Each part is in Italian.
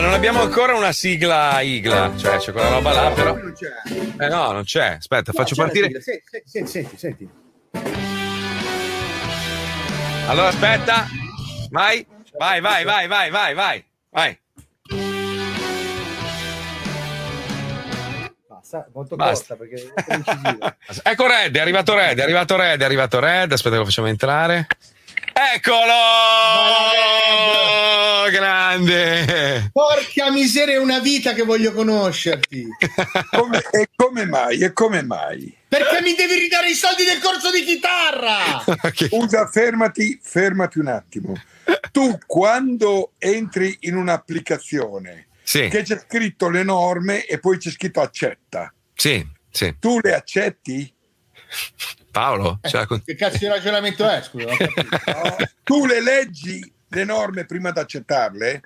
Non abbiamo ancora una sigla igla, cioè c'è quella roba là, però. Non c'è. Eh no, non c'è. Aspetta, faccio No, c'è la partire. Senti, senti, senti, senti. Allora, aspetta. Vai, vai, vai, vai, vai, vai, vai. Vai. Basta, molto Basta. corta perché è. Ecco Red, è arrivato Red, è arrivato Red, è arrivato Red. Aspetta che lo facciamo entrare. Eccolo! Grande! Porca miseria, è una vita che voglio conoscerti. Come- e come mai? E come mai? Perché mi devi ridare i soldi del corso di chitarra? Scusa, fermati, fermati un attimo. Tu quando entri in un'applicazione Sì, che c'è scritto le norme e poi c'è scritto accetta, sì, sì. tu le accetti? Paolo, la con- Che cazzo di ragionamento è? Scusa. No? Tu le leggi le norme prima di accettarle?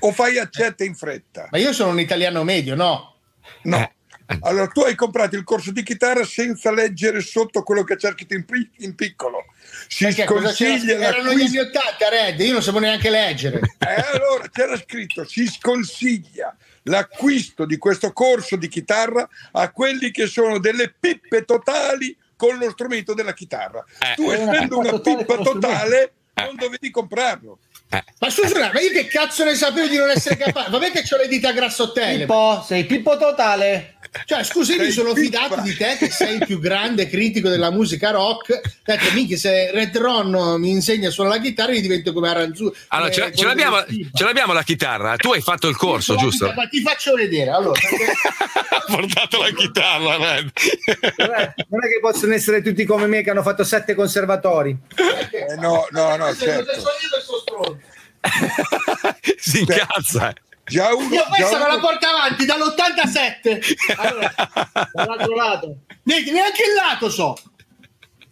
O fai accetta in fretta? Ma io sono un italiano medio, no? No. Eh. Allora tu hai comprato il corso di chitarra senza leggere sotto quello che c'è scritto in, pi- in piccolo. Si Perché sconsiglia Erano gli l'acquisto. anni 80, Red, io non sapevo neanche leggere. Eh, allora c'era scritto: si sconsiglia l'acquisto di questo corso di chitarra a quelli che sono delle pippe totali con lo strumento della chitarra. Eh. tu, una essendo pippa una totale pippa totale, Eh. non dovevi comprarlo. Ma scusa, ma io che cazzo ne sapevo di non essere capace? Vabbè che ho le dita grassottelle. Pippo, sei Pippo totale. Cioè, scusa, io mi sono pippa. fidato di te che sei il più grande critico della musica rock. Detto, minchia, se Red Ron mi insegna solo la chitarra, io divento come Aranzu. Allora, eh, ce, ce l'abbiamo, ce l'abbiamo la chitarra. Tu hai fatto il corso, giusto? chitarra, Ti faccio vedere. Allora, perché- Ha portato la chitarra, Red. Non è, che possono essere tutti come me che hanno fatto sette conservatori. Eh, no, no, no, certo. si incazza. Già uno, Io già questa me la porto avanti dall'87. Allora, dall'altro lato. Niente, neanche il lato so.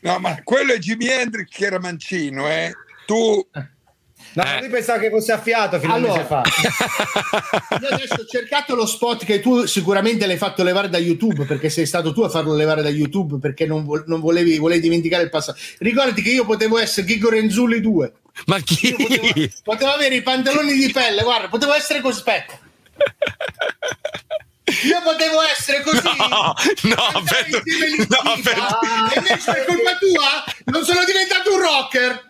no, ma quello è Jimi Hendrix che era mancino, eh. Tu No, Eh. lui pensava che fosse affiato fino a un mese Allora. fa. Io adesso ho cercato lo spot che tu sicuramente l'hai fatto levare da YouTube perché sei stato tu a farlo levare da YouTube perché non, vo- non volevi, volevi dimenticare il passato. Ricordati che io potevo essere Ghigo Renzulli 2. Ma chi? Potevo, potevo avere i pantaloni di pelle, guarda, potevo essere così. Aspetta. Io potevo essere così. No, no, per- no, per- E invece per colpa tua non sono diventato un rocker.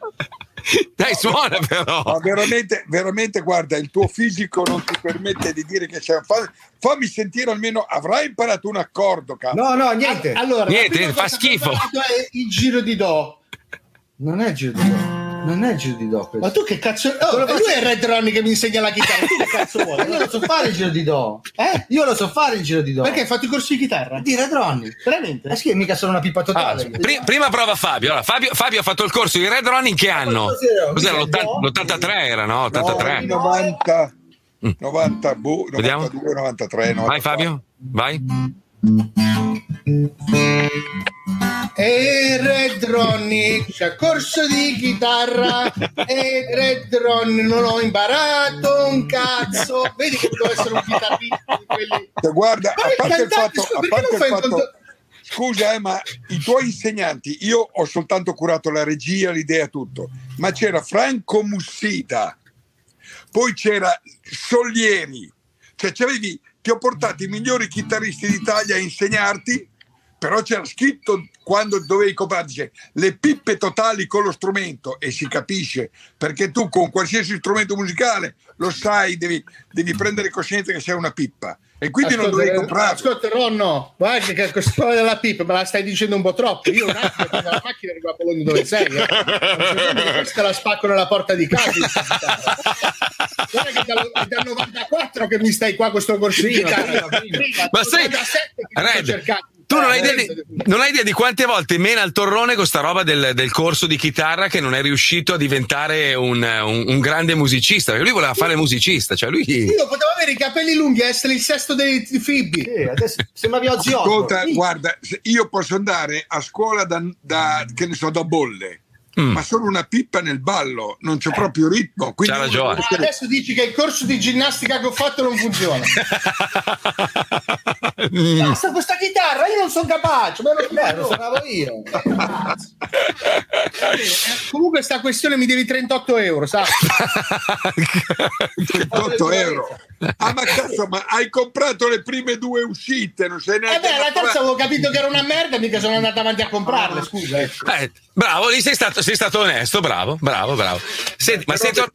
Dai, suona però. ma veramente, veramente, guarda, il tuo fisico non ti permette di dire che sei un fa- Fammi sentire almeno, avrai imparato un accordo, cazzo. No, no, niente. Allora, Niente, fa schifo. il giro di do. Non è il giro di do. Non è il giro di do. questo. Ma tu che cazzo. Oh, lui faccio- è Red Ronnie che mi insegna la chitarra. Tu che cazzo vuoi? Io lo so fare il giro di do. Eh? Io lo so fare il giro di do. Perché hai fatto i corsi di chitarra? Di Red Ronnie. Veramente? Eh sì, mica sono una pippa Ah, totale. pri- prima prova Fabio. Allora, Fabio. Fabio ha fatto il corso di Red Run in che anno? cos'era? Cos'era? No. L'ottanta- L'83 era, no? No, 83. 90, Mm. 90, boh, Vediamo. 92, 93. Vai 94. Fabio, vai. E Red Ronnie c'ha corso di chitarra e Red Ronnie non ho imparato un cazzo. Vedi che devo essere un chitarrista di quelli. Cioè, Guarda, Ma a parte il fatto, scusa, a parte il fatto conto- scusa, eh, ma i tuoi insegnanti, io ho soltanto curato la regia, l'idea, tutto, ma c'era Franco Mussita, poi c'era Solieri, cioè c'avevi, ti ho portato i migliori chitarristi d'Italia a insegnarti, però c'era scritto quando dovevi comprare dice, le pippe totali con lo strumento e si capisce perché tu con qualsiasi strumento musicale lo sai, devi, devi prendere coscienza che sei una pippa e quindi non dovevi comprarlo. Ascolta, Ronno, guarda che questa storia della pipa me la stai dicendo un po' troppo. Io un attimo prendo la macchina e arrivo a Bologna dove sei. Eh. Questa la spacco nella porta di casa. Guarda che dal, è dal 94 che mi stai qua questo. Prima, Ma sai, 97 che ti sto Red, cercando. Tu non hai, Eh, idea di, non hai idea di quante volte mena il torrone con sta roba del, del corso di chitarra che non è riuscito a diventare un, un- un grande musicista. Perché lui voleva fare musicista, cioè lui. Io potevo avere i capelli lunghi e essere il sesto dei Fibbi. Sì, adesso sembravi Ozzy Ascolta, Osbourne. guarda, io posso andare a scuola da, da- che ne so, da bolle, Mm. ma sono una pippa nel ballo, non c'è proprio ritmo. quindi ragione. essere- Adesso dici che il corso di ginnastica che ho fatto non funziona. Basta questa chitarra, io non sono capace, me lo Beh, lo suonavo io. Comunque sta questione mi devi 38 euro, sa? 38 euro. Ah, ma cazzo, ma hai comprato le prime due uscite, non sei Eh neanche beh, la terza avevo capito che era una merda, mica sono andato avanti a comprarle, scusa. eh. Eh, bravo, lì sei stato, sei stato onesto, bravo, bravo, bravo. Senti, ma sei, tor-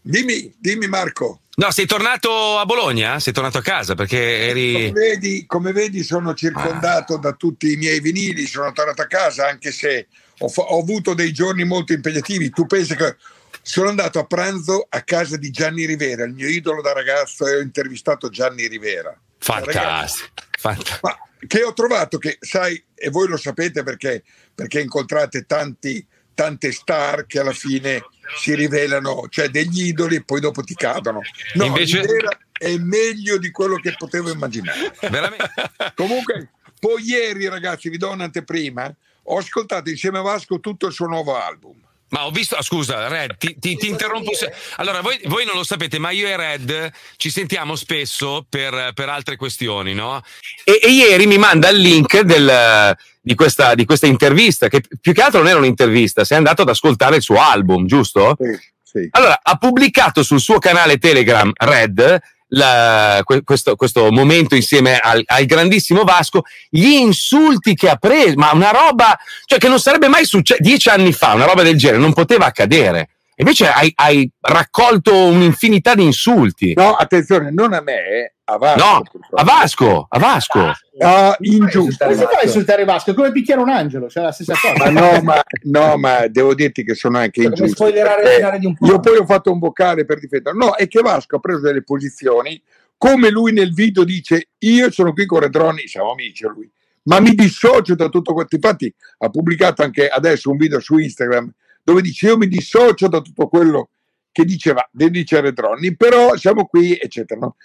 Dimmi, dimmi Marco. No, sei tornato a Bologna? Sei tornato a casa perché Come eri. vedi, come vedi, sono circondato da tutti i miei vinili, sono tornato a casa anche se ho, fa- ho avuto dei giorni molto impegnativi. Tu pensi che sono andato a pranzo a casa di Gianni Rivera, il mio idolo da ragazzo, e ho intervistato Gianni Rivera. Fantastico. Fant- Ma che ho trovato che, sai, e voi lo sapete perché, perché incontrate tanti, tante star che alla fine si rivelano, cioè degli idoli e poi dopo ti cadono. No, Invece- è meglio di quello che potevo immaginare. Veramente. Comunque, poi ieri, ragazzi, vi do un'anteprima. Ho ascoltato insieme a Vasco tutto il suo nuovo album. Ma ho visto, ah, scusa, Red, ti, ti- ti interrompo. se- Allora, voi, voi non lo sapete, ma io e Red ci sentiamo spesso per, per altre questioni, no? E, e ieri mi manda il link del- di, questa, di questa intervista, che più che altro non era un'intervista, sei andato ad ascoltare il suo album, giusto? Sì, sì. Allora, ha pubblicato sul suo canale Telegram Red la- que- questo, questo momento insieme al, al grandissimo Vasco, gli insulti che ha preso, ma una roba, cioè che non sarebbe mai successo dieci anni fa, una roba del genere, non poteva accadere. Invece hai, hai raccolto un'infinità di insulti. No, attenzione, non a me, a Vasco. No, purtroppo. a Vasco, a Vasco. Ah, ingiusto. Come si fa a insultare Vasco? È come picchiare un angelo, cioè la stessa cosa. Ma no, ma, no, ma devo dirti che sono anche Come ingiusto. finale di un po'. Io poi ho fatto un vocale per difendere. No, è che Vasco ha preso delle posizioni, come lui nel video dice, io sono qui con Redroni, siamo amici lui, ma mi dissocio da tutto questo. Infatti ha pubblicato anche adesso un video su Instagram dove dice io mi dissocio da tutto quello che diceva, dice Redroni, però siamo qui, eccetera. no?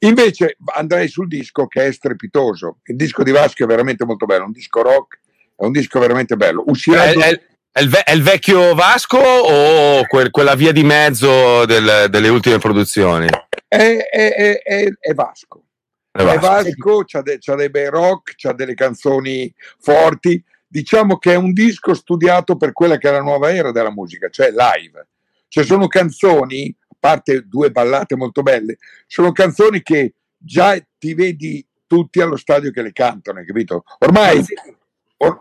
Invece andrei sul disco che è strepitoso. Il disco di Vasco è veramente molto bello, un disco rock, è un disco veramente bello. Uscirà È, è- è il, ve- è il vecchio Vasco o quel- quella via di mezzo del- delle ultime produzioni? è, Vasco. È È Vasco. Vasco, c'ha, de- c'ha dei bei rock, c'ha delle canzoni forti. Diciamo che è un disco studiato per quella che è la nuova era della musica, cioè live. Cioè sono canzoni, a parte due ballate molto belle, sono canzoni che già ti vedi tutti allo stadio che le cantano, hai capito? Ormai, or-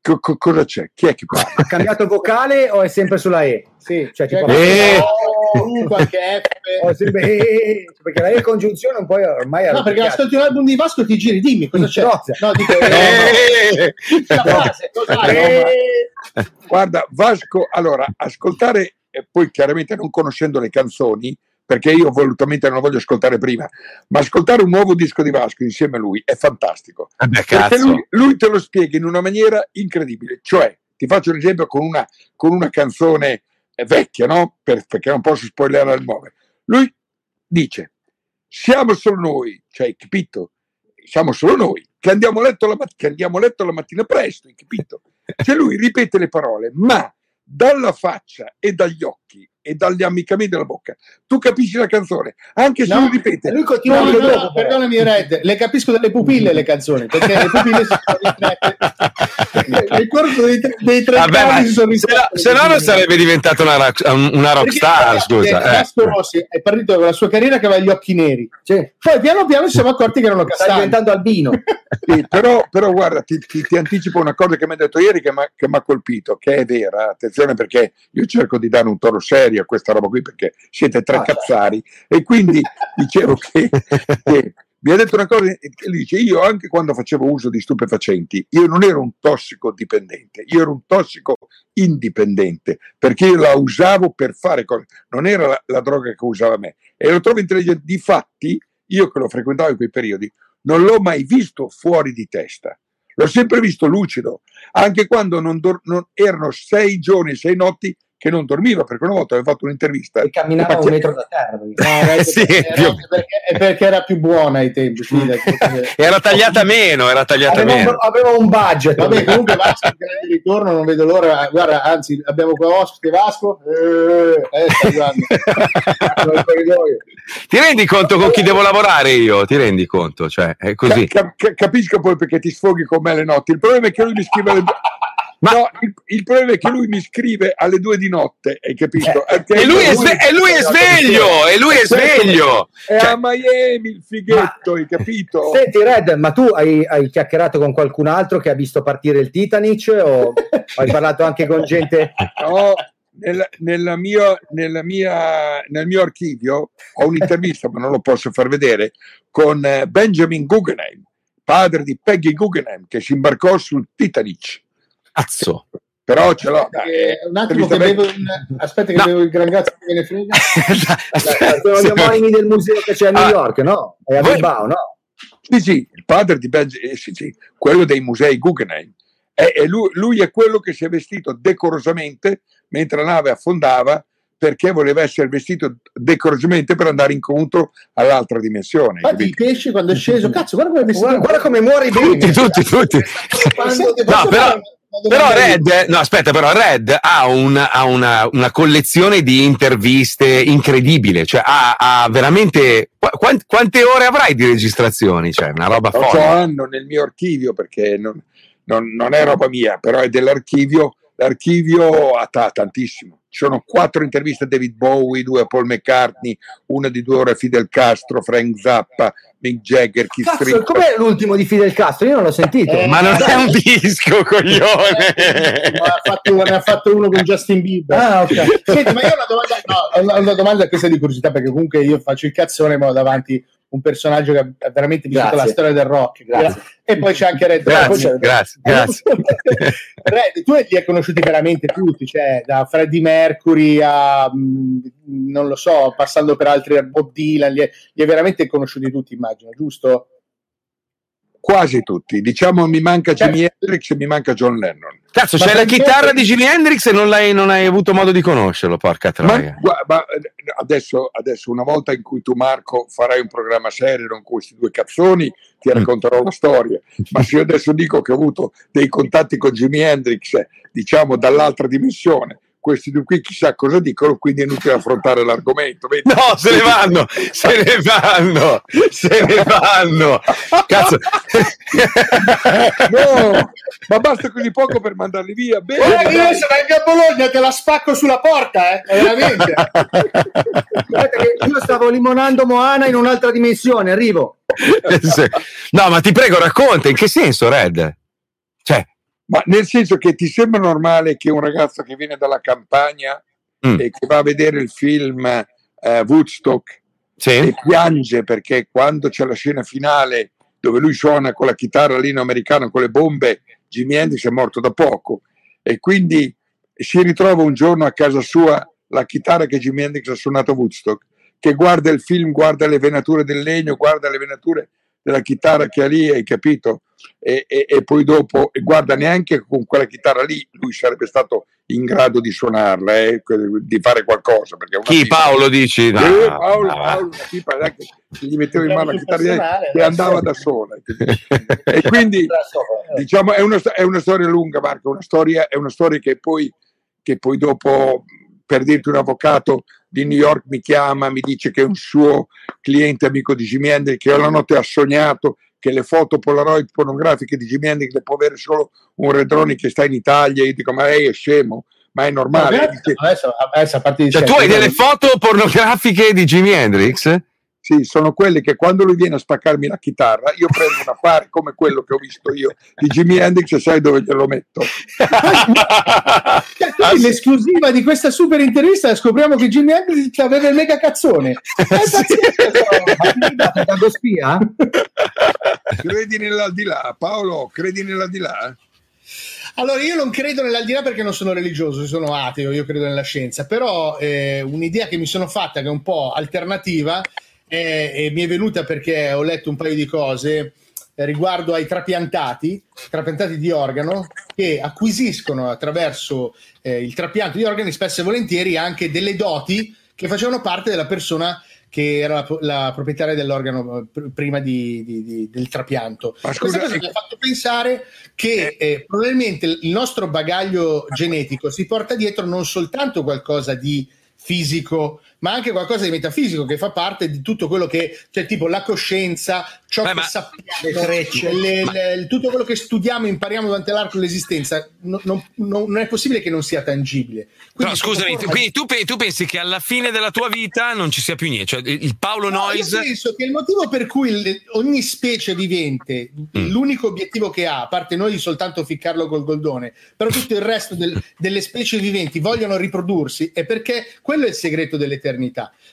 co- co- cosa c'è? Chi è che parla? Ha cambiato vocale o è sempre sulla E? Sì, Cioè, cioè, tipo- Eh. oh, qualche F. O è sempre E, E, E, perché la E congiunzione un po' ormai No, perché ascolti un album di Vasco e ti giri, dimmi cosa c'è. No. No, dico, Eh! la frase? Eh, Guarda, Vasco, allora, ascoltare, e poi chiaramente non conoscendo le canzoni, perché io volutamente non lo voglio ascoltare prima, ma ascoltare un nuovo disco di Vasco insieme a lui è fantastico. Perché cazzo. lui, lui te lo spiega in una maniera incredibile. Cioè, ti faccio un esempio con una, con una canzone eh, vecchia, no? Per- perché non posso spoilerare il nuove. Lui dice, siamo solo noi, cioè, capito? Siamo solo noi, che andiamo a letto la, mat- che andiamo a letto la mattina presto, capito? Cioè lui ripete le parole, ma dalla faccia e dagli occhi e dagli ammiccamenti della bocca, tu capisci la canzone, anche se No, lui ripete. Lui continua No, a no, dire, no, perdonami Red, le capisco dalle pupille le canzoni, perché le pupille si sono ristrette. Nel corso dei, tre- dei tre Vabbè, anni si sono se, no, ristrette. se no non sarebbe diventata una, rock- una rockstar, scusa. eh. Rossi è partito con la sua carriera che aveva gli occhi neri. sì, Poi piano piano ci siamo accorti che erano sta castani. diventando albino. Sì, però, però guarda, ti, ti- ti anticipo una cosa che mi ha detto ieri che mi ha colpito, che è vera, attenzione perché io cerco di dare un toro serio a questa roba qui perché siete tre Ah, cazzari. E quindi dicevo che, che mi ha detto una cosa, e lui dice io anche quando facevo uso di stupefacenti, io non ero un tossico dipendente, io ero un tossico indipendente perché io la usavo per fare cose, non era la, la droga che usava me. E lo trovo intelligente, difatti io che lo frequentavo in quei periodi non l'ho mai visto fuori di testa. L'ho sempre visto lucido, anche quando non dor- non- erano sei giorni, sei notti che non dormiva, perché una volta avevo fatto un'intervista. E camminava un metro da terra. No, Red, Sì, era più- perché, è perché era più buona ai tempi. Era tagliata meno, era tagliata Aveva un, meno. aveva un budget. Vabbè, comunque Vasco il grande ritorno, non vedo l'ora. Guarda, anzi, abbiamo qua ospite Vasco. Eh, eh. Ti rendi conto con chi devo lavorare io? Ti rendi conto? Cioè, è così. Cap- cap- capisco poi perché ti sfoghi con me le notti. Il problema è che lui mi scrive due. Ma- No, il, il problema è che lui mi scrive alle due di notte, hai capito? Perché E lui è, sve- e lui è sveglio! E lui è sveglio! È Cioè- a Miami il fighetto, hai capito? Senti, Red, ma tu hai, hai chiacchierato con qualcun altro che ha visto partire il Titanic o hai parlato anche con gente? No, nel, nella mia- nella mia- nel mio archivio ho un'intervista, ma non lo posso far vedere, con eh, Benjamin Guggenheim, padre di Peggy Guggenheim, che si imbarcò sul Titanic. Cazzo! Però ce l'ho. Eh, un attimo che bevo un... aspetta che No. bevo il gran grazie che me ne frega Sono gli omonimi del museo che c'è a New Ah. York, no? È a Voi- Bilbao, no? Sì, sì, il padre di Benjamin, sì, sì, quello dei musei Guggenheim. E, e lui, lui è quello che si è vestito decorosamente mentre la nave affondava perché voleva essere vestito decorosamente per andare incontro all'altra dimensione. infatti il pesce quando è sceso cazzo guarda come Guarda, guarda come muore Tutti, bene. tutti, tutti. Quando- ti No, però, però? Red, no, aspetta, però Red ha, un- ha una, una collezione di interviste incredibile, cioè ha, ha veramente qua- quan- quante ore avrai di registrazioni? Cioè, una roba so, folle. hanno nel mio archivio perché non, non- non è roba mia, però è dell'archivio. L'archivio ha ta- tantissimo. Ci sono quattro interviste a David Bowie, due a Paul McCartney, una di due ore a Fidel Castro, Frank Zappa, Mick Jagger, Keith Cazzo, com'è l'ultimo di Fidel Castro? Io non l'ho sentito. Eh, Ma non è un disco, Ne coglione! ha, fatto, ne ha fatto uno con Justin Bieber Ah, ok. Senti, ma io ho una domanda, no, ho una, una domanda questa di curiosità perché comunque io faccio il cazzone ma ho davanti un personaggio che ha veramente vissuto la storia del rock Grazie. e poi c'è anche Red Grazie, grazie, grazie. Red, tu li hai conosciuti veramente tutti, cioè da Freddie Mercury a mh, non lo so, passando per altri Bob Dylan, li hai, li hai veramente conosciuti tutti, immagino, giusto? Quasi tutti. Diciamo mi manca Certo. Jimi Hendrix e mi manca John Lennon. Cazzo, Ma c'è la chitarra di Jimi Hendrix e non, l'hai, non hai avuto modo di conoscerlo, porca Ma, troia. ma, eh, adesso, adesso, una volta in cui tu, Marco, farai un programma serio con questi due cazzoni, ti Mm. racconterò la storia. Ma se io adesso dico che ho avuto dei contatti con Jimi Hendrix, diciamo dall'altra dimensione, questi due qui chissà cosa dicono, quindi è inutile affrontare l'argomento. vedi? No, se ne vanno, se ne vanno, se ne vanno. Cazzo. No, ma basta così poco per mandarli via. Bene, Guarda che io se vengo a Bologna te la spacco sulla porta, eh, veramente. Io stavo limonando Moana in un'altra dimensione, arrivo. No, ma ti prego, racconta, in che senso, Red? Cioè, Ma nel senso che ti sembra normale che un ragazzo che viene dalla campagna Mm. e che va a vedere il film eh, Woodstock sì? e piange perché quando c'è la scena finale dove lui suona con la chitarra lino americana con le bombe, Jimi Hendrix è morto da poco e quindi si ritrova un giorno a casa sua la chitarra che Jimi Hendrix ha suonato a Woodstock, che guarda il film, guarda le venature del legno, guarda le venature della chitarra che ha lì, hai capito? E, e- e poi dopo, e guarda neanche con quella chitarra lì, lui sarebbe stato in grado di suonarla, eh, di fare qualcosa. Chi, pipa. Paolo, dici? No, Eh, Paolo, no, Paolo, una pipa eh, che gli metteva in mano la chitarra e andava da sola. E quindi diciamo è una, è una storia lunga, Marco, una storia, è una storia che poi, che poi dopo, per dirti un avvocato di New York mi chiama, mi dice che è un suo cliente amico di Jimi Hendrix, che la notte ha sognato che le foto Polaroid pornografiche di Jimi Hendrix le può avere solo un Redroni che sta in Italia. Io dico, ma lei è scemo, ma è normale. Dice, Adesso, adesso a parte di Cioè, tu hai delle foto pornografiche di Jimi Hendrix? Sì, sono quelli che quando lui viene a spaccarmi la chitarra, io prendo un affare come quello che ho visto io di Jimi Hendrix e sai dove glielo metto. Cioè, l'esclusiva di questa super intervista scopriamo che Jimmy Hendrix aveva il mega cazzone. È pazzesco. Spia? Credi nell'aldilà, Paolo? Credi nell'aldilà? Allora, io non credo nell'aldilà perché non sono religioso, sono ateo, io credo nella scienza, però eh, un'idea che mi sono fatta che è un po' alternativa è- e mi è venuta perché ho letto un paio di cose eh, riguardo ai trapiantati, trapiantati di organo, che acquisiscono attraverso eh, il trapianto di organi spesso e volentieri anche delle doti che facevano parte della persona che era la, la proprietaria dell'organo eh, pr- prima di- di- di- del trapianto. Ma Questa scusa, cosa mi ha fatto pensare che eh, probabilmente il nostro bagaglio genetico si porta dietro non soltanto qualcosa di fisico ma anche qualcosa di metafisico che fa parte di tutto quello che, cioè tipo la coscienza, ciò Beh, che ma- sappiamo, trecce. le- le- tutto quello che studiamo, impariamo durante l'arco dell'esistenza, no- non, non- non è possibile che non sia tangibile. Però Quindi scusami, forma- quindi tu, tu pensi che alla fine della tua vita non ci sia più niente? Cioè il Paolo No, io Noyes. penso che il motivo per cui il- ogni specie vivente, Mm. l'unico obiettivo che ha, a parte noi soltanto ficcarlo col goldone, però tutto il resto del- delle specie viventi vogliono riprodursi, è perché quello è il segreto dell'eternità.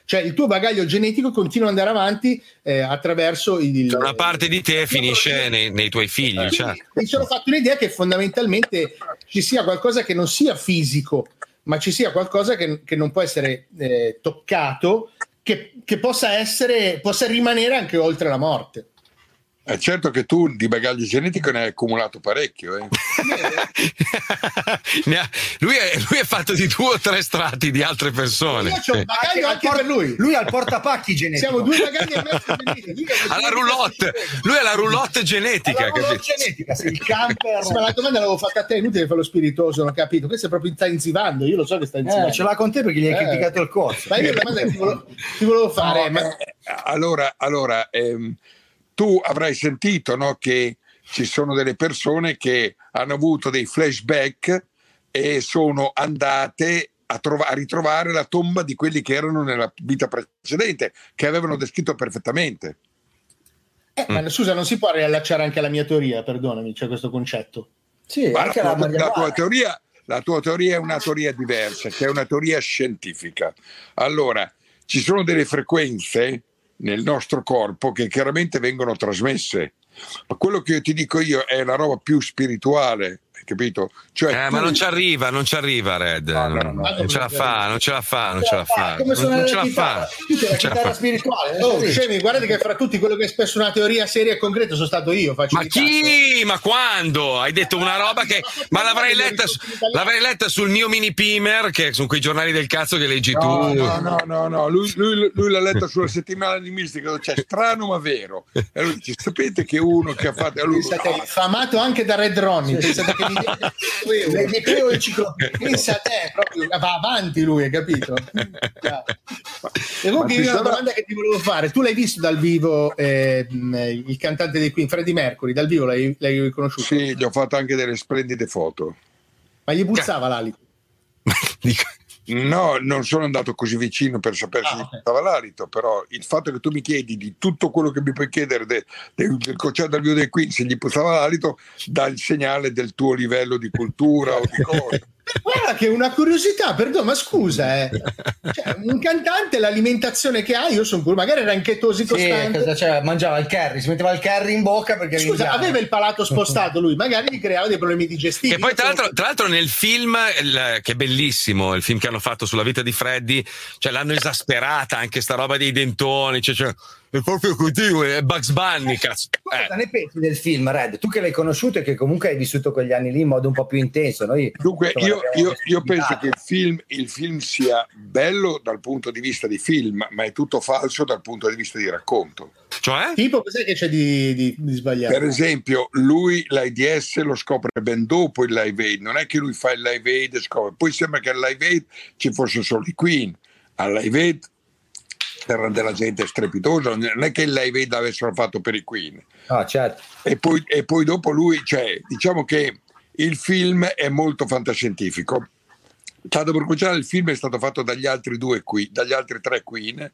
Cioè il tuo bagaglio genetico continua ad andare avanti eh, attraverso il... Una parte di te finisce nei, nei tuoi figli. Quindi Cioè. mi sono fatto un'idea che fondamentalmente ci sia qualcosa che non sia fisico, ma ci sia qualcosa che, che non può essere eh, toccato, che, che possa essere, possa rimanere anche oltre la morte. È certo che tu di bagaglio genetico ne hai accumulato parecchio. eh. Lui, è, lui è fatto di due o tre strati di altre persone. Io ho un bagaglio anche per lui. Lui ha il portapacchi genetico. Siamo due bagagli e mezzo genetici. Ha la roulotte, lui ha la roulotte genetica. Alla capito? genetica, sì, il camper. Sì, ma la domanda l'avevo fatta a te, è inutile fare lo spiritoso, non ho capito. Questo è proprio sta inzivando, io lo so che sta inzivando. Eh, ce l'ha con te perché gli hai Eh. criticato il corso. Ma io la domanda che ti volevo, ti volevo fare, No, ma- eh, allora, allora ehm, tu avrai sentito no, che ci sono delle persone che hanno avuto dei flashback e sono andate a, trova- a ritrovare la tomba di quelli che erano nella vita precedente, che avevano descritto perfettamente. eh, ma scusa, non si può riallacciare anche alla mia teoria, perdonami, c'è questo concetto. Sì, Ma anche la, la tua, Maria la tua teoria, la tua teoria è una teoria diversa, che è una teoria scientifica. Allora, ci sono delle frequenze nel nostro corpo che chiaramente vengono trasmesse, ma quello che io ti dico io è la roba più spirituale, capito? Cioè, Eh, tu- ma non ci arriva, non ci arriva Red. No, no, non, no, non ce la fa, non ce la fa, non ce la fa. Non, ce la chitarra. fa. La Non ce la chitarra fa. spirituale. eh, Oh, scemi, guardate che fra tutti quello che ha espresso una teoria seria e concreta sono stato io. Faccio Ma chi? Ma quando? Hai detto una roba che. Ma l'avrei letta, su- l'avrei letta sul mio mini pimer, che sono quei giornali del cazzo che leggi No, tu. no, no, no, no. Lui, lui- lui l'ha letta sulla settimana di mistica, c'è strano ma vero. E lui dice: Sapete che uno che ha fatto. lui, no, famato anche da Red Ronnie. Pensate che mi di più enciclopedia. Pensa a te, proprio, va avanti lui, hai capito? E ci io una sono- domanda che ti volevo fare, tu l'hai visto dal vivo eh, il cantante dei Queen, Freddie Mercury, dal vivo l'hai, l'hai riconosciuto? Sì, gli ho fatto anche delle splendide foto. Ma gli buzzava l'alito? No, non sono andato così vicino per sapere se Ah, mi ok. stava l'alito, però il fatto che tu mi chiedi di tutto quello che mi puoi chiedere de- de- del concerto dal vivo dei Queen, se gli puzzava l'alito, dà il segnale del tuo livello di cultura o di cose. Guarda che una curiosità, perdono, ma scusa, eh. Cioè, un cantante, l'alimentazione che ha, io sono curioso, magari era anche Sì, tosicostante. cosa c'era? mangiava il curry, si metteva il curry in bocca perché Scusa, rinviava. aveva il palato spostato lui, magari gli creava dei problemi digestivi. Che poi, tra l'altro, tra l'altro, nel film, il- che è bellissimo, il film che hanno fatto sulla vita di Freddy, cioè l'hanno esasperata anche sta roba dei dentoni. Cioè, cioè, è proprio così, è Bugs Bunny, cazzo. Tu cosa Eh. ne pensi del film, Red? Tu che l'hai conosciuto e che comunque hai vissuto quegli anni lì in modo un po' più intenso. Noi, Dunque, insomma, io, io- io penso che il film, il film sia bello dal punto di vista di film, ma è tutto falso dal punto di vista di racconto. Cioè? Tipo, cos'è che c'è di, di, di sbagliato? Per esempio, lui l'AIDS lo scopre ben dopo il Live Aid, non è che lui fa il Live Aid e scopre, poi sembra che al Live Aid ci fosse solo i Queen, al Live Aid c'era della gente strepitosa, non è che il Live Aid l'avessero fatto per i Queen. Ah, certo. E poi, e poi dopo lui, cioè, diciamo che il film è molto fantascientifico. Tanto per cominciare, il film è stato fatto dagli altri due qui, dagli altri tre Queen,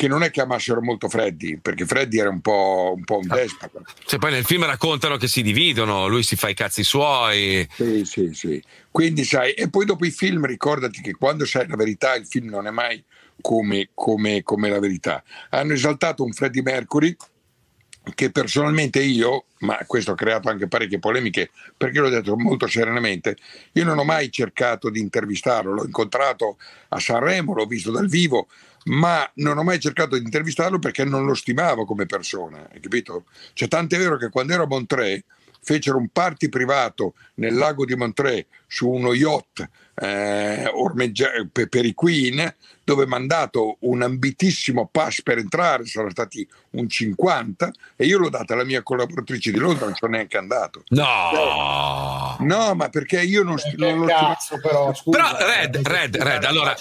che non è che amassero molto Freddy, perché Freddy era un po' un, po' un despota. Se poi nel film raccontano che si dividono, lui si fa i cazzi suoi. Sì, sì, sì. Quindi sai, e poi dopo i film ricordati che quando sai la verità il film non è mai come, come- come la verità. Hanno esaltato un Freddie Mercury che personalmente io, ma questo ha creato anche parecchie polemiche, perché l'ho detto molto serenamente, io non ho mai cercato di intervistarlo, l'ho incontrato a Sanremo, l'ho visto dal vivo, ma non ho mai cercato di intervistarlo perché non lo stimavo come persona, hai capito? Cioè, tanto è vero che quando ero a Montreux fecero un party privato nel lago di Montreux su uno yacht eh, ormeggia- per, per i Queen, dove mi hanno dato un ambitissimo pass per entrare, sono stati un 50 e io l'ho data alla mia collaboratrice di Londra, non sono neanche andato. No, No, ma perché io non, Che non lo cazzo, però, scusa. Però Red, Red, Red, allora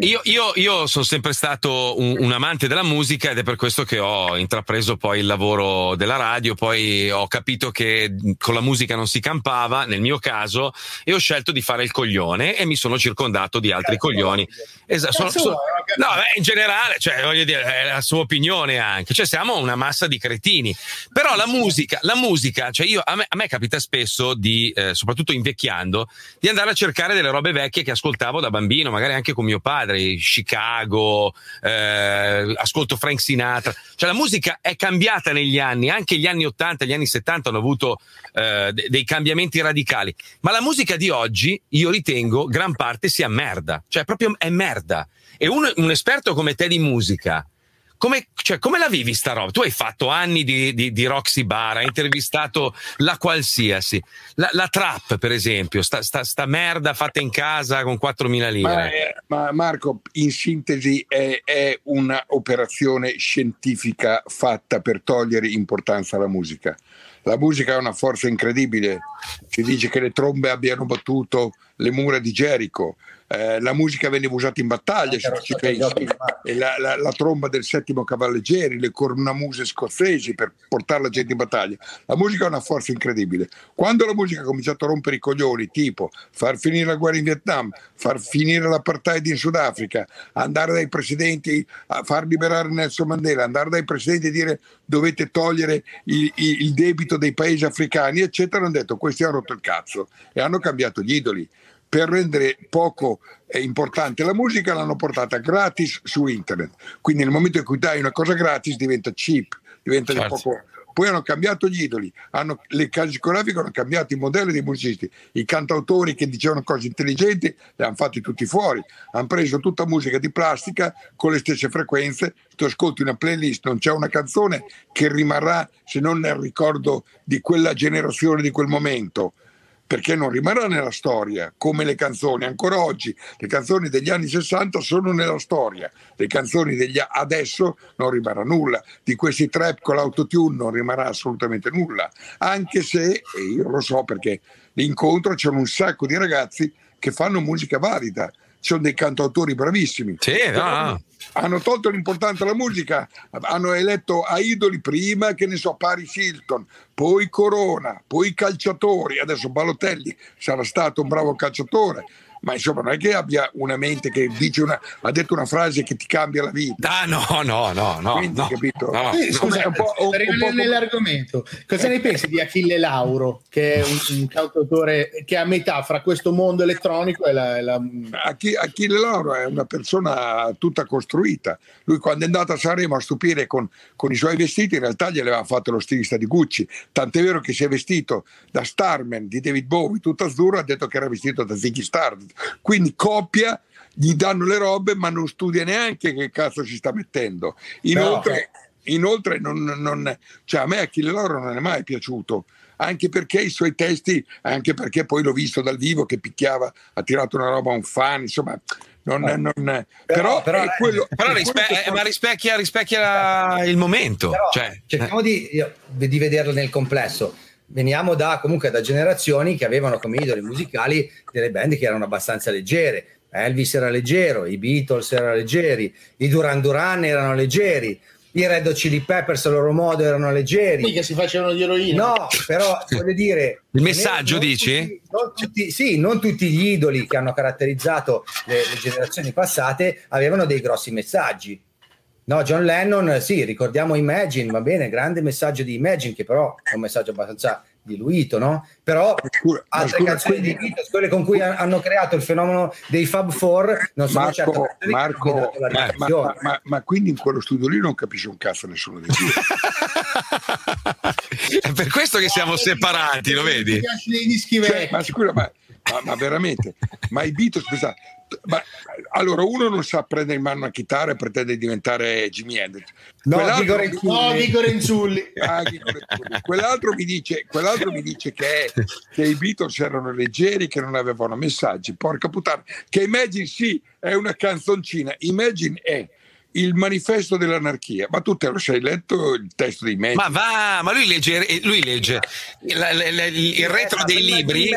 io, io- io sono sempre stato un, un amante della musica ed è per questo che ho intrapreso poi il lavoro della radio, poi ho capito che con la musica non si campava, nel mio caso, e ho scelto di fare il coglione e mi sono circondato di altri coglioni. Esatto, sono- Cazzo sono- no, beh, in generale, cioè, voglio dire, è la sua opinione anche, cioè siamo una massa di cretini. Però la musica, la musica, cioè io, a me, a me capita spesso di, eh, soprattutto invecchiando, di andare a cercare delle robe vecchie che ascoltavo da bambino, magari anche con mio padre, Chicago, eh, ascolto Frank Sinatra. Cioè la musica è cambiata negli anni, anche gli anni 80, gli anni 70 hanno avuto eh, de- dei cambiamenti radicali. Ma la musica di oggi, io ritengo, gran parte sia merda, cioè proprio è merda. E un, un esperto come te di musica, come, cioè, come la vivi sta roba? Tu hai fatto anni di, di, di Roxy Bar, hai intervistato la qualsiasi, la, la trap per esempio, sta, sta, sta merda fatta in casa con 4.000 Ma, lire. eh, ma Marco, in sintesi, è, è un'operazione scientifica fatta per togliere importanza alla musica. La musica ha una forza incredibile. Si dice che le trombe abbiano battuto le mura di Gerico. Eh, la musica veniva usata in battaglia, se ci pensi. La, la- la tromba del settimo cavalleggeri, le cornamuse scozzesi per portare la gente in battaglia. La musica ha una forza incredibile. Quando la musica ha cominciato a rompere i coglioni, tipo far finire la guerra in Vietnam, far finire l'apartheid in Sudafrica, andare dai presidenti a far liberare Nelson Mandela, andare dai presidenti e dire dovete togliere il, il- il debito dei paesi africani, eccetera, hanno detto questi hanno rotto il cazzo e hanno cambiato gli idoli. Per rendere poco eh, importante la musica l'hanno portata gratis su internet. Quindi nel momento in cui dai una cosa gratis diventa cheap, diventa di Certo. poco. Poi hanno cambiato gli idoli, hanno, le case discografiche hanno cambiato i modelli dei musicisti, i cantautori che dicevano cose intelligenti li hanno fatti tutti fuori, hanno preso tutta musica di plastica con le stesse frequenze, tu ascolti una playlist, non c'è una canzone che rimarrà se non nel ricordo di quella generazione, di quel momento perché non rimarrà nella storia come le canzoni. Ancora oggi le canzoni degli anni 60 sono nella storia, le canzoni degli adesso non rimarrà nulla. Di questi trap con l'autotune non rimarrà assolutamente nulla, anche se, e io lo so perché l'incontro c'è un sacco di ragazzi che fanno musica valida. Ci sono dei cantautori bravissimi. Sì, no, no. Hanno tolto l'importanza alla musica, hanno eletto a idoli prima che ne so, Paris Hilton, poi Corona, poi calciatori, adesso Balotelli sarà stato un bravo calciatore, ma insomma non è che abbia una mente che dice una, ha detto una frase che ti cambia la vita. Ah, no, no, no, no. Quindi, no. capito? No. Sì, scusa, un po'- un- un po' nell'argomento, cosa ne pensi di Achille Lauro, che è un, un cantautore che è a metà fra questo mondo elettronico e la... e la- Achi- Achille Lauro è una persona tutta costruita. Lui quando è andato a Sanremo a stupire con, con i suoi vestiti, in realtà gliel'aveva fatto lo stilista di Gucci. Tant'è vero che si è vestito da Starman di David Bowie, tutto azzurro, ha detto che era vestito da Ziggy Stardust. Quindi coppia, gli danno le robe, ma non studia neanche che cazzo si sta mettendo. Inoltre, inoltre non, non- cioè a me Achille Lauro non è mai piaciuto. Anche perché i suoi testi, anche perché poi l'ho visto dal vivo che picchiava, ha tirato una roba a un fan, insomma, non, non- però, però- è quello, Però è rispe- quello eh, rispecchia, rispecchia il momento. Però cioè, cerchiamo di, di vederlo nel complesso. Veniamo da, comunque da generazioni che avevano come idoli musicali delle band che erano abbastanza leggere. Elvis era leggero, i Beatles erano leggeri, i Duran Duran erano leggeri, i Red Hot Chili Peppers a loro modo erano leggeri. Mica si facevano di eroina. No, però voglio dire. Il messaggio, non dici? tutti- non tutti- sì, non tutti gli idoli che hanno caratterizzato le, le generazioni passate avevano dei grossi messaggi. No, John Lennon, sì, ricordiamo Imagine, va bene, grande messaggio di Imagine, che però è un messaggio abbastanza diluito, no? Però Scusa, altre scusa, canzoni quindi- di Beatles, quelle con cui ha- hanno creato il fenomeno dei Fab Four, non sono certo Marco, che Marco, ma, ma- ma- ma- ma quindi in quello studio lì non capisce un cazzo nessuno dei due. è per questo che siamo separati, lo Mi vedi? piacciono i dischi Cioè, vecchi. ma scusa, ma ma, ma veramente, ma i Beatles, scusa, ma, allora uno non sa prendere in mano una chitarra e pretende di diventare Jimi Hendrix. No, Dico Renzulli. No. Ah, quell'altro, mi dice, quell'altro mi dice che, che, i Beatles erano leggeri, che non avevano messaggi. Porca puttana, che Imagine sì, è una canzoncina. Imagine è il manifesto dell'anarchia. Ma tu te lo sei letto il testo di Magic? Ma va, ma lui legge, lui legge la, la, la, il retro dei libri.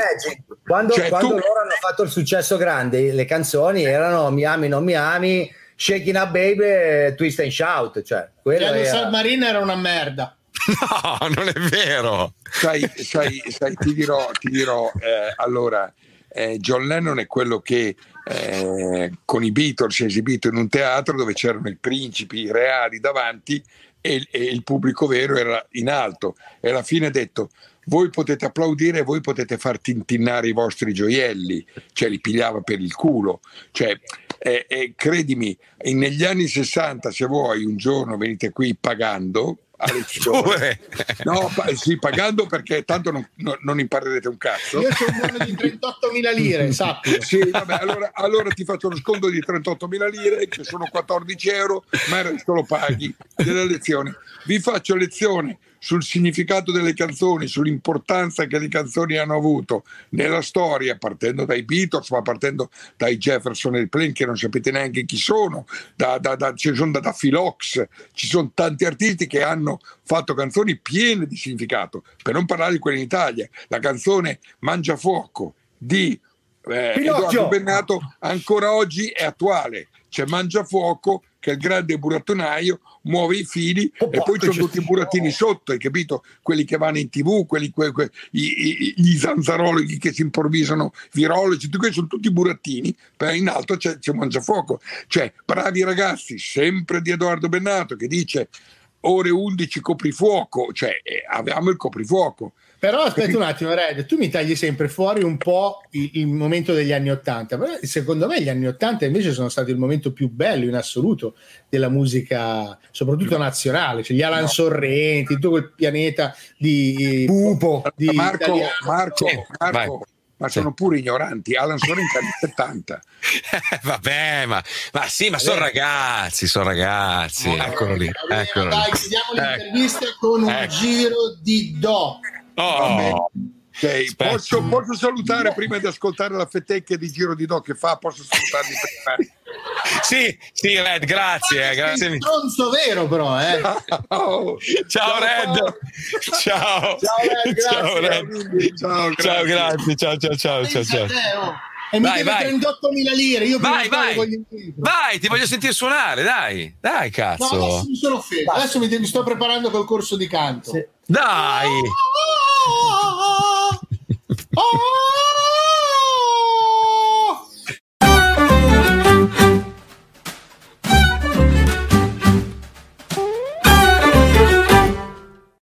Quando, cioè, quando tu... loro hanno fatto il successo grande, le canzoni erano Mi ami, non mi ami, Shaking Up Baby, Twist and Shout. Cioè, Piano era... Submarine era una merda. No, non è vero. Sai, sai, sai ti dirò, ti dirò eh, allora, eh, John Lennon è quello che eh, con i Beatles si è esibito in un teatro dove c'erano i principi reali davanti e, e, il pubblico vero era in alto. E alla fine ha detto voi potete applaudire e voi potete far tintinnare i vostri gioielli. Cioè li pigliava per il culo. Cioè, eh, eh, credimi negli anni 60 se vuoi un giorno venite qui pagando a lezione. No, pa- sì, pagando perché tanto non, non, non, imparerete un cazzo. Io ho un buono di 38.000 lire, sappi. Sì, vabbè, allora, allora, ti faccio lo sconto di 38.000 lire, che sono 14 euro, ma il resto lo paghi della lezione. Vi faccio lezione sul significato delle canzoni, sull'importanza che le canzoni hanno avuto nella storia, partendo dai Beatles, ma partendo dai Jefferson e Plain, che non sapete neanche chi sono, da, da, da, ci sono da, da Philox, ci sono tanti artisti che hanno fatto canzoni piene di significato, per non parlare di quelle in Italia. La canzone Mangia Fuoco di eh, Edoardo Bennato ancora oggi è attuale. C'è Mangia Fuoco che è il grande burattonaio muove i fili oh, e poi c'è tutti i burattini oh. sotto, hai capito? Quelli che vanno in tv, quelli, que, que, i, i, gli zanzarologi che si improvvisano virologi, tutti questi sono tutti burattini, però in alto c'è, c'è Mangiafuoco. Cioè, bravi ragazzi, sempre di Edoardo Bennato che dice ore 11 coprifuoco, cioè eh, avevamo il coprifuoco però aspetta un attimo, Red, tu mi tagli sempre fuori un po' il, il momento degli anni Ottanta, però secondo me gli anni Ottanta invece sono stati il momento più bello in assoluto della musica, soprattutto nazionale, cioè gli Alan no. Sorrenti, tutto quel pianeta di Pupo, di Marco, Marco, Marco, ma sono pure ignoranti. Alan Sorrenti anni 70. vabbè, ma, ma, sì, ma sono ragazzi, sono ragazzi. No, eccolo lì. Eccolo dai, chiudiamo l'intervista ecco. con un ecco. giro di do. Oh. Okay, posso, posso, salutare prima di ascoltare la fetecchia di Giro di Do che fa? Posso salutarli prima? sì, sì, Red, grazie. Eh, grazie. È stronzo vero, però. Eh. Ciao, ciao, Red. Ciao. Ciao, Red. Grazie. Ciao, Red. Ciao, grazie. ciao, grazie. Ciao, ciao, ciao. ciao, ciao. E mi vai, deve 38.000 lire. Io vai, vai. vai, ti voglio sentire suonare, dai. Dai, cazzo. No, adesso mi sono offeso. Adesso mi, mi, sto preparando col corso di canto. Sì. Dai. Oh, oh, oh,